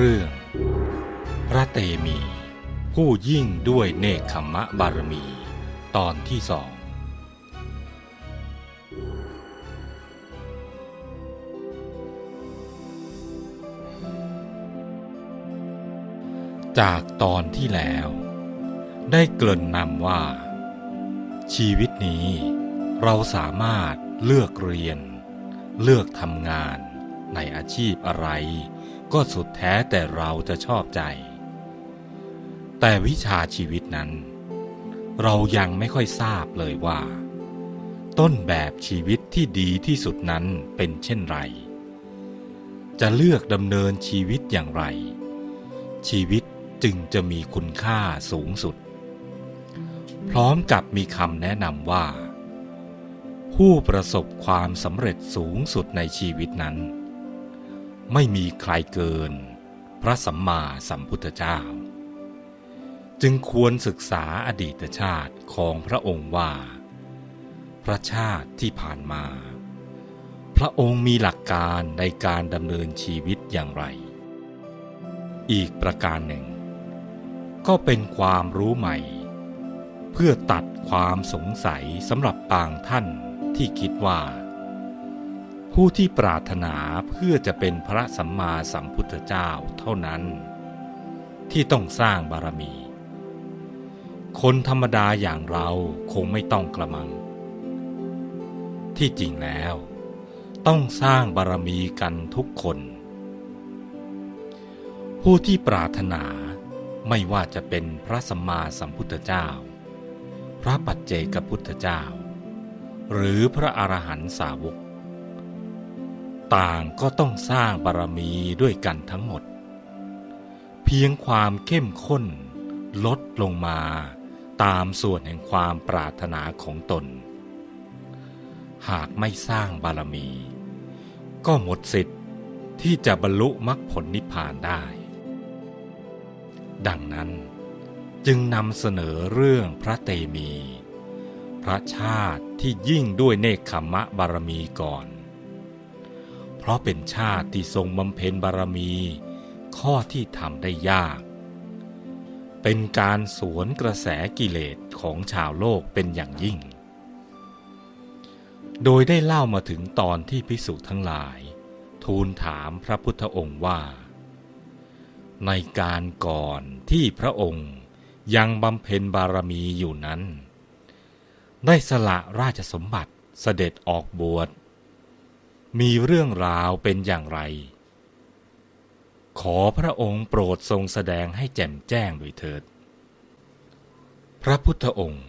เรื่อง พระเตมี ผู้ยิ่งด้วยเนคขมะบารมี ตอนที่สองจากตอนที่แล้ว ได้เกริ่นนำว่า ชีวิตนี้เราสามารถเลือกเรียน เลือกทำงานในอาชีพอะไร ก็สุดแท้แต่เราจะชอบใจ แต่วิชาชีวิตนั้น เรายังไม่ค่อยทราบเลยว่า ต้นแบบชีวิตที่ดีที่สุดนั้นเป็นเช่นไร จะเลือกดำเนินชีวิตอย่างไร ชีวิตจึงจะมีคุณค่าสูงสุด พร้อมกับมีคำแนะนำว่า ผู้ประสบความสำเร็จสูงสุดในชีวิตนั้น ไม่มีใครเกิน พระสัมมาสัมพุทธเจ้า จึงควรศึกษาอดีตชาติของพระองค์ว่า พระชาติที่ผ่านมา พระองค์มีหลักการในการดำเนินชีวิตอย่างไร อีกประการหนึ่ง ก็เป็นความรู้ใหม่ เพื่อตัดความสงสัยสำหรับบางท่านที่คิดว่า ผู้ที่ปรารถนาเพื่อจะเป็นพระสัมมาสัมพุทธเจ้าเท่านั้น ที่ต้องสร้างบารมี คนธรรมดาอย่างเราคงไม่ต้องกระมัง ที่จริงแล้ว ต้องสร้างบารมีกันทุกคน ผู้ที่ปรารถนาไม่ว่าจะเป็นพระสัมมาสัมพุทธเจ้า พระปัจเจกพุทธเจ้า หรือพระอรหันตสาวก ต่างก็ต้องสร้างบารมีด้วยกันทั้งหมด เพียงความเข้มข้น ลดลงมาตามส่วนแห่งความปรารถนาของตน หากไม่สร้างบารมี ก็หมดสิทธิ์ที่จะบรรลุมรรคผลนิพพานได้ ดังนั้นจึงนำเสนอเรื่องพระเตมี พระชาติที่ยิ่งด้วยเนคขมะบารมีก่อน เพราะเป็นชาติที่ทรงบำเพ็ญบารมี ข้อที่ทำได้ยาก เป็นการสวนกระแสกิเลสของชาวโลกเป็นอย่างยิ่ง โดยได้เล่ามาถึงตอนที่พิสุทั้งหลาย ทูลถามพระพุทธองค์ว่า ในการก่อนที่พระองค์ยังบำเพ็ญบารมีอยู่นั้น ได้สละราชสมบัติเสด็จออกบวช มีเรื่องราวเป็นอย่างไร ขอพระองค์โปรดทรงแสดงให้แจ่มแจ้งด้วยเถิด พระพุทธองค์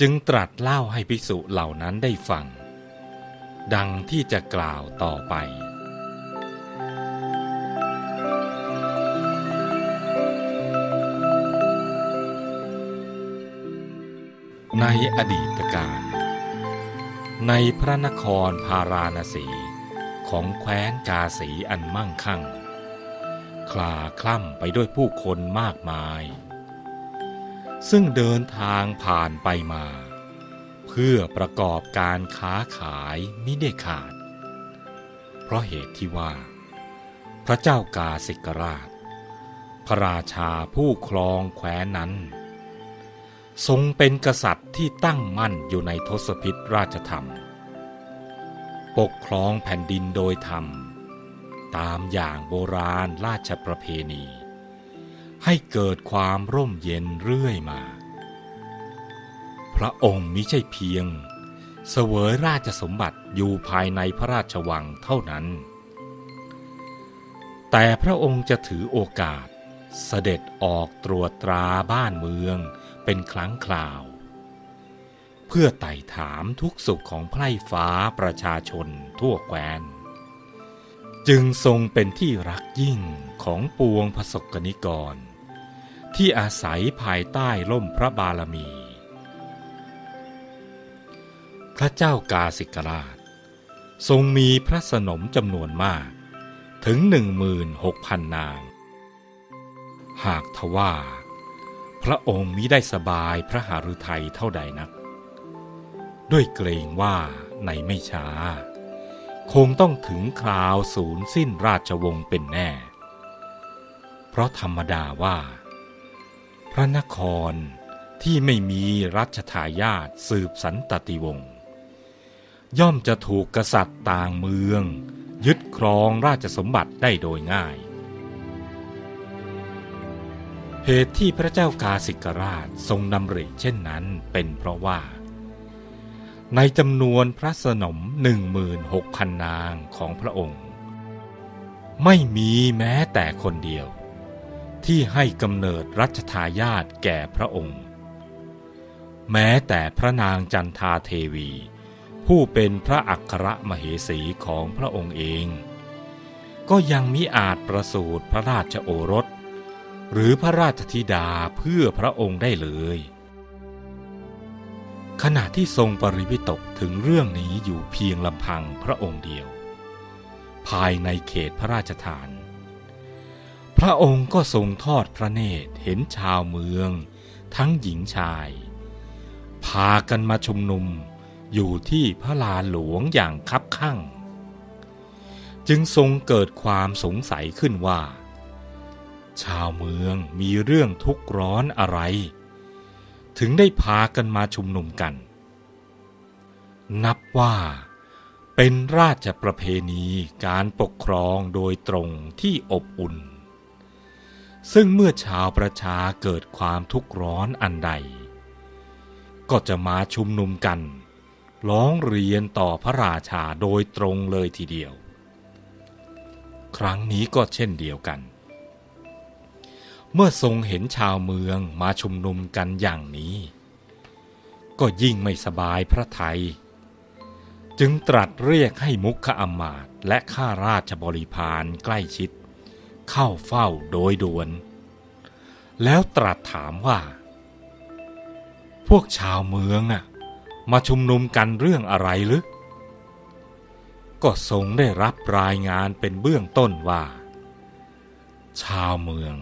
จึงตรัสเล่าให้ภิกษุเหล่านั้นได้ฟัง ดังที่จะกล่าวต่อไปในอดีตการ ในพระนครพาราณสีของแคว้นกาสีอันมั่งคั่ง คลาคล่ำไปด้วยผู้คนมากมาย ซึ่งเดินทางผ่านไปมา เพื่อประกอบการค้าขายมิได้ขาด เพราะเหตุที่ว่า พระเจ้ากาสิกราช พระราชาผู้ครองแคว้นนั้น ทรงเป็นกษัตริย์ที่ตั้งมั่นอยู่ในทศพิธราชธรรม ปกครองแผ่นดินโดยธรรม ตามอย่างโบราณราชประเพณี ให้เกิดความร่มเย็นเรื่อยมา พระองค์มิใช่เพียง เสวยราชสมบัติอยู่ภายในพระราชวังเท่านั้น แต่พระองค์จะถือโอกาส เสด็จออกตรวจตราบ้านเมืองเป็นครั้งคราว เพื่อไต่ถามทุกสุขของไพร่ฟ้าประชาชนทั่วแคว้น จึงทรงเป็นที่รักยิ่งของปวงพระสกนิกร ที่อาศัยภายใต้ร่มพระบารมี พระเจ้ากาสิกราช ทรงมีพระสนมจำนวนมากถึงหนึ่งมืนหกพันนาง หากทว่า พระองค์มิได้สบายพระหฤทัยเท่าใดนัก ด้วยเกรงว่าในไม่ช้า คงต้องถึงคราวสูญสิ้นราชวงศ์เป็นแน่ เพราะธรรมดาว่า พระนครที่ไม่มีรัชทายาทสืบสันตติวงศ์ย่อมจะถูกกษัตริย์ต่างเมือง ยึดครองราชสมบัติได้โดยง่าย เหตุที่พระเจ้ากาสิกราชทรงดำริเช่นนั้นเป็นเพราะว่า ในจำนวนพระสนมหนึ่งมืนหกพันนางของพระองค์ ไม่มีแม้แต่คนเดียว ที่ให้กำเนิดรัชทายาทแก่พระองค์ แม้แต่พระนางจันทาเทวี ผู้เป็นพระอัครมเหสีของพระองค์เอง ก็ยังมิอาจประสูติพระราชโอรส หรือพระราชธิดาเพื่อพระองค์ได้เลย ขณะที่ทรงปริวิตกถึงเรื่องนี้อยู่เพียงลำพังพระองค์เดียว ภายในเขตพระราชฐาน พระองค์ก็ทรงทอดพระเนตรเห็นชาวเมือง ทั้งหญิงชาย พากันมาชุมนุมอยู่ที่พระลานหลวงอย่างคับข้าง จึงทรงเกิดความสงสัยขึ้นว่า ชาวเมืองมีเรื่องทุกข์ร้อนอะไร ถึงได้พากันมาชุมนุมกัน นับว่าเป็นราชประเพณีการปกครองโดยตรงที่อบอุ่น ซึ่งเมื่อชาวประชาเกิดความทุกข์ร้อนอันใด ก็จะมาชุมนุมกัน ร้องเรียนต่อพระราชาโดยตรงเลยทีเดียว ครั้งนี้ก็เช่นเดียวกัน เมื่อทรงเห็นชาวเมืองมาชุมนุมกันอย่างนี้ ก็ยิ่งไม่สบายพระไทย จึงตรัสเรียกให้มุขอมาตและข้าราชบริพารใกล้ชิด เข้าเฝ้าโดยด่วน แล้วตรัสถามว่า พวกชาวเมืองน่ะมาชุมนุมกันเรื่องอะไรหรือก็ทรงได้รับรายงานเป็นเบื้องต้นว่า ชาวเมือง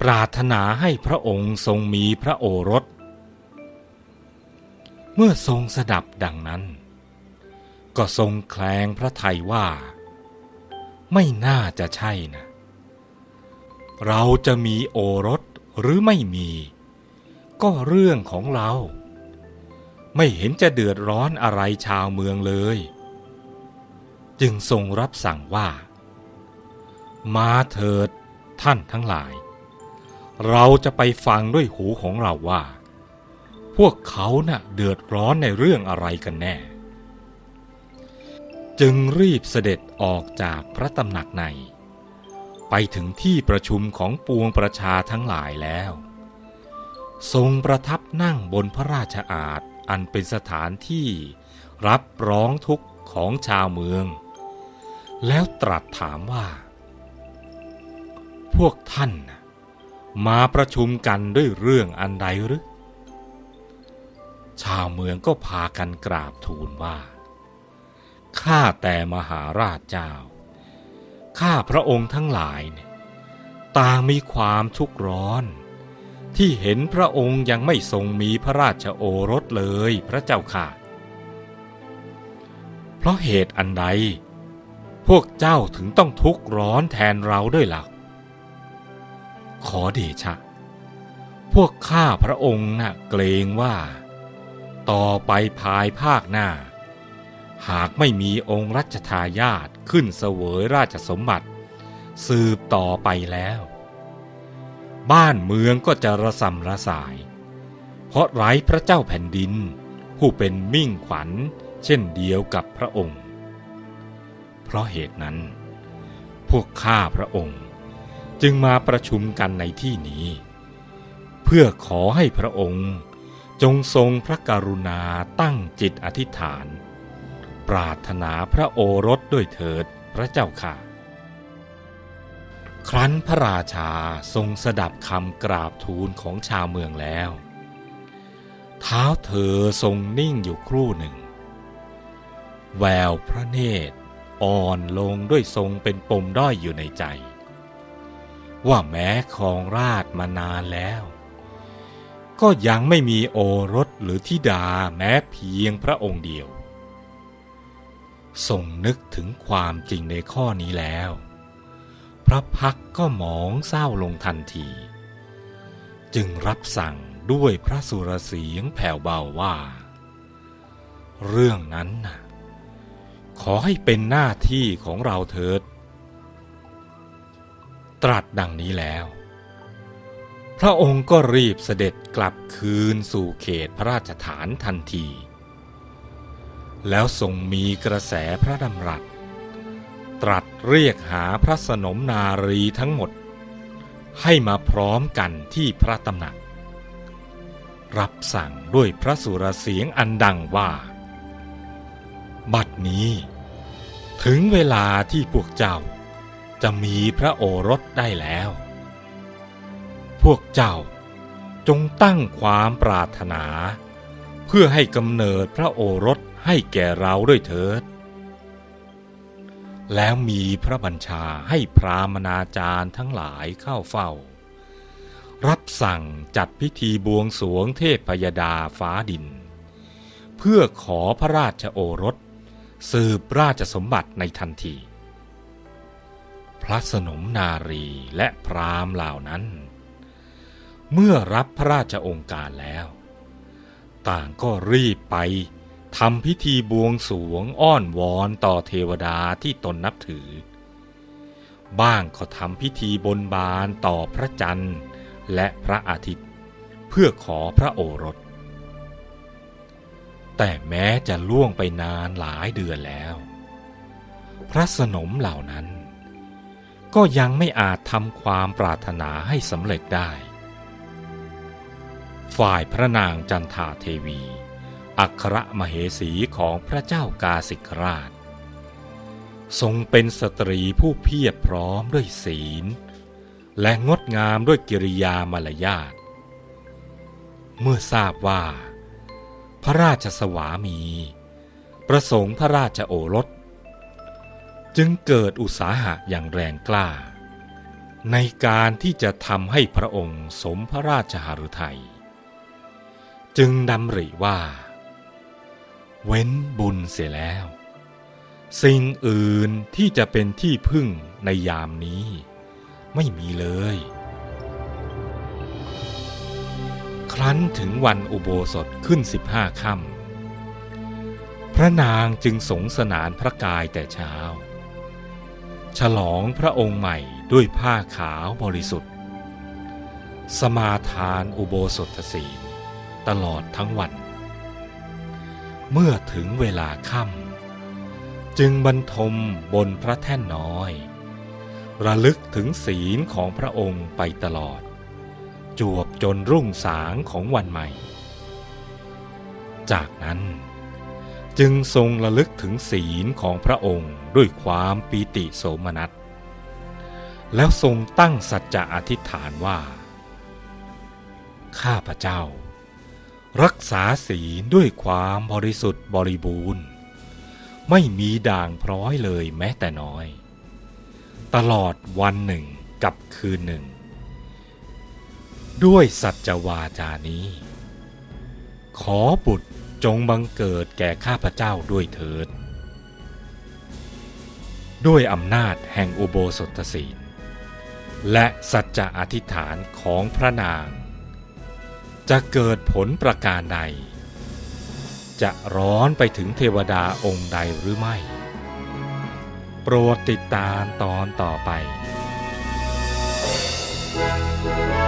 ปรารถนาให้พระองค์ทรงมีพระโอรส เมื่อทรงสดับดังนั้น ก็ทรงแคลงพระไทยว่า ไม่น่าจะใช่นะ เราจะมีโอรสหรือไม่มี ก็เรื่องของเรา ไม่เห็นจะเดือดร้อนอะไรชาวเมืองเลย จึงทรงรับสั่งว่า มาเถิดท่านทั้งหลาย เราจะไปฟังด้วยหูของเราว่า พวกเขาน่ะเดือดร้อนในเรื่องอะไรกันแน่ จึงรีบเสด็จออกจากพระตำหนักใน ไปถึงที่ประชุมของปวงประชาทั้งหลายแล้ว ทรงประทับนั่งบนพระราชอาณอันเป็นสถานที่รับร้องทุกข์ของชาวเมือง แล้วตรัสถามว่า พวกท่านนะ มาประชุมกันด้วยเรื่องอันใดหรือ ชาวเมืองก็พากันกราบทูลว่า ข้าแต่มหาราชเจ้า ข้าพระองค์ทั้งหลายเนี่ยต่างมีความทุกข์ร้อน ที่เห็นพระองค์ยังไม่ทรงมีพระราชโอรสเลยพระเจ้าค่ะ เพราะเหตุอันใด พวกเจ้าถึงต้องทุกข์ร้อนแทนเราด้วยหล่ะ ขอเดชะ พวกข้าพระองค์น่ะเกรงว่า ต่อไปภายภาคหน้า หากไม่มีองค์รัชทายาทขึ้นเสวยราชสมบัติ สืบต่อไปแล้ว บ้านเมืองก็จะระสำระสาย เพราะไร้พระเจ้าแผ่นดิน ผู้เป็นมิ่งขวัญเช่นเดียวกับพระองค์ เพราะเหตุนั้น พวกข้าพระองค์ จึงมาประชุมกันในที่นี้ เพื่อขอให้พระองค์จงทรงพระกรุณาตั้งจิตอธิษฐาน ปรารถนาพระโอรสด้วยเถิดพระเจ้าค่ะ ครั้นพระราชาทรงสดับคำกราบทูลของชาวเมืองแล้ว เท้าเธอทรงนิ่งอยู่ครู่หนึ่ง แววพระเนตรอ่อนลงด้วยทรงเป็นปมด้อยอยู่ในใจ ว่าแม้ครองราชมานานแล้ว ก็ยังไม่มีโอรสหรือธิดาแม้เพียงพระองค์เดียวทรงนึกถึงความจริงในข้อนี้แล้ว พระพักก็หมองเศร้าลงทันที จึงรับสั่งด้วยพระสุรเสียงแผ่วเบาว่า เรื่องนั้นน่ะขอให้เป็นหน้าที่ของเราเถิด ตรัสดังนี้แล้ว พระองค์ก็รีบเสด็จกลับคืนสู่เขตพระราชฐานทันที แล้วทรงมีกระแสพระดำรัส ตรัสเรียกหาพระสนมนารีทั้งหมด ให้มาพร้อมกันที่พระตำหนัก รับสั่งด้วยพระสุรเสียงอันดังว่า บัดนี้ ถึงเวลาที่พวกเจ้า จะมีพระโอรสได้แล้ว พวกเจ้าจงตั้งความปรารถนา เพื่อให้กำเนิดพระโอรสให้แก่เราด้วยเถิด แล้วมีพระบัญชาให้พรามนาจารย์ทั้งหลายเข้าเฝ้า รับสั่งจัดพิธีบวงสวงเทพพยดาฟ้าดิน เพื่อขอพระราชโอรส สืบราชสมบัติในทันที พระสนมนารีและพรามเหล่านั้น เมื่อรับพระราชองค์การแล้ว ต่างก็รีบไปทำพิธีบวงสวงอ้อนวอนต่อเทวดาที่ตนนับถือ บ้างก็ทำพิธีบนบานต่อพระจันทร์และพระอาทิตย์ เพื่อขอพระโอรส แต่แม้จะล่วงไปนานหลายเดือนแล้ว พระสนมเหล่านั้น ก็ยังไม่อาจทำความปรารถนาให้สำเร็จได้ ฝ่ายพระนางจันทาเทวี อัครมเหสีของพระเจ้ากาสิกราช ทรงเป็นสตรีผู้เพียบพร้อมด้วยศีล และงดงามด้วยกิริยามารยาท เมื่อทราบว่า พระราชสวามี ประสงค์พระราชโอรส จึงเกิดอุตสาหะอย่างแรงกล้า ในการที่จะทำให้พระองค์สมพระราชหฤทัยจึงดำริว่า เว้นบุญเสียแล้ว สิ่งอื่นที่จะเป็นที่พึ่งในยามนี้ ไม่มีเลย ครั้นถึงวันอุโบสถขึ้นสิบห้าค่ำพระนางจึงสงสนานพระกายแต่เช้า ฉลองพระองค์ใหม่ด้วยผ้าขาวบริสุทธิ์ สมาทานอุโบสถศีลตลอดทั้งวัน เมื่อถึงเวลาค่ำจึงบรรทมบนพระแท่นน้อย ระลึกถึงศีลของพระองค์ไปตลอด จวบจนรุ่งสางของวันใหม่ จากนั้น จึงทรงระลึกถึงศีลของพระองค์ด้วยความปีติโสมนัส แล้วทรงตั้งสัจจะอธิษฐานว่า ข้าพเจ้า รักษาศีลด้วยความบริสุทธิ์บริบูรณ์ ไม่มีด่างพร้อยเลยแม้แต่น้อย ตลอดวันหนึ่งกับคืนหนึ่ง ด้วยสัจวาจานี้ ขอบุตร จงบังเกิดแก่ข้าพเจ้าด้วยเถิด ด้วยอำนาจแห่งอุโบสถศีล และสัจจะอธิษฐานของพระนาง จะเกิดผลประการใด จะร้อนไปถึงเทวดาองค์ใดหรือไม่ โปรดติดตามตอนต่อไป Thank you.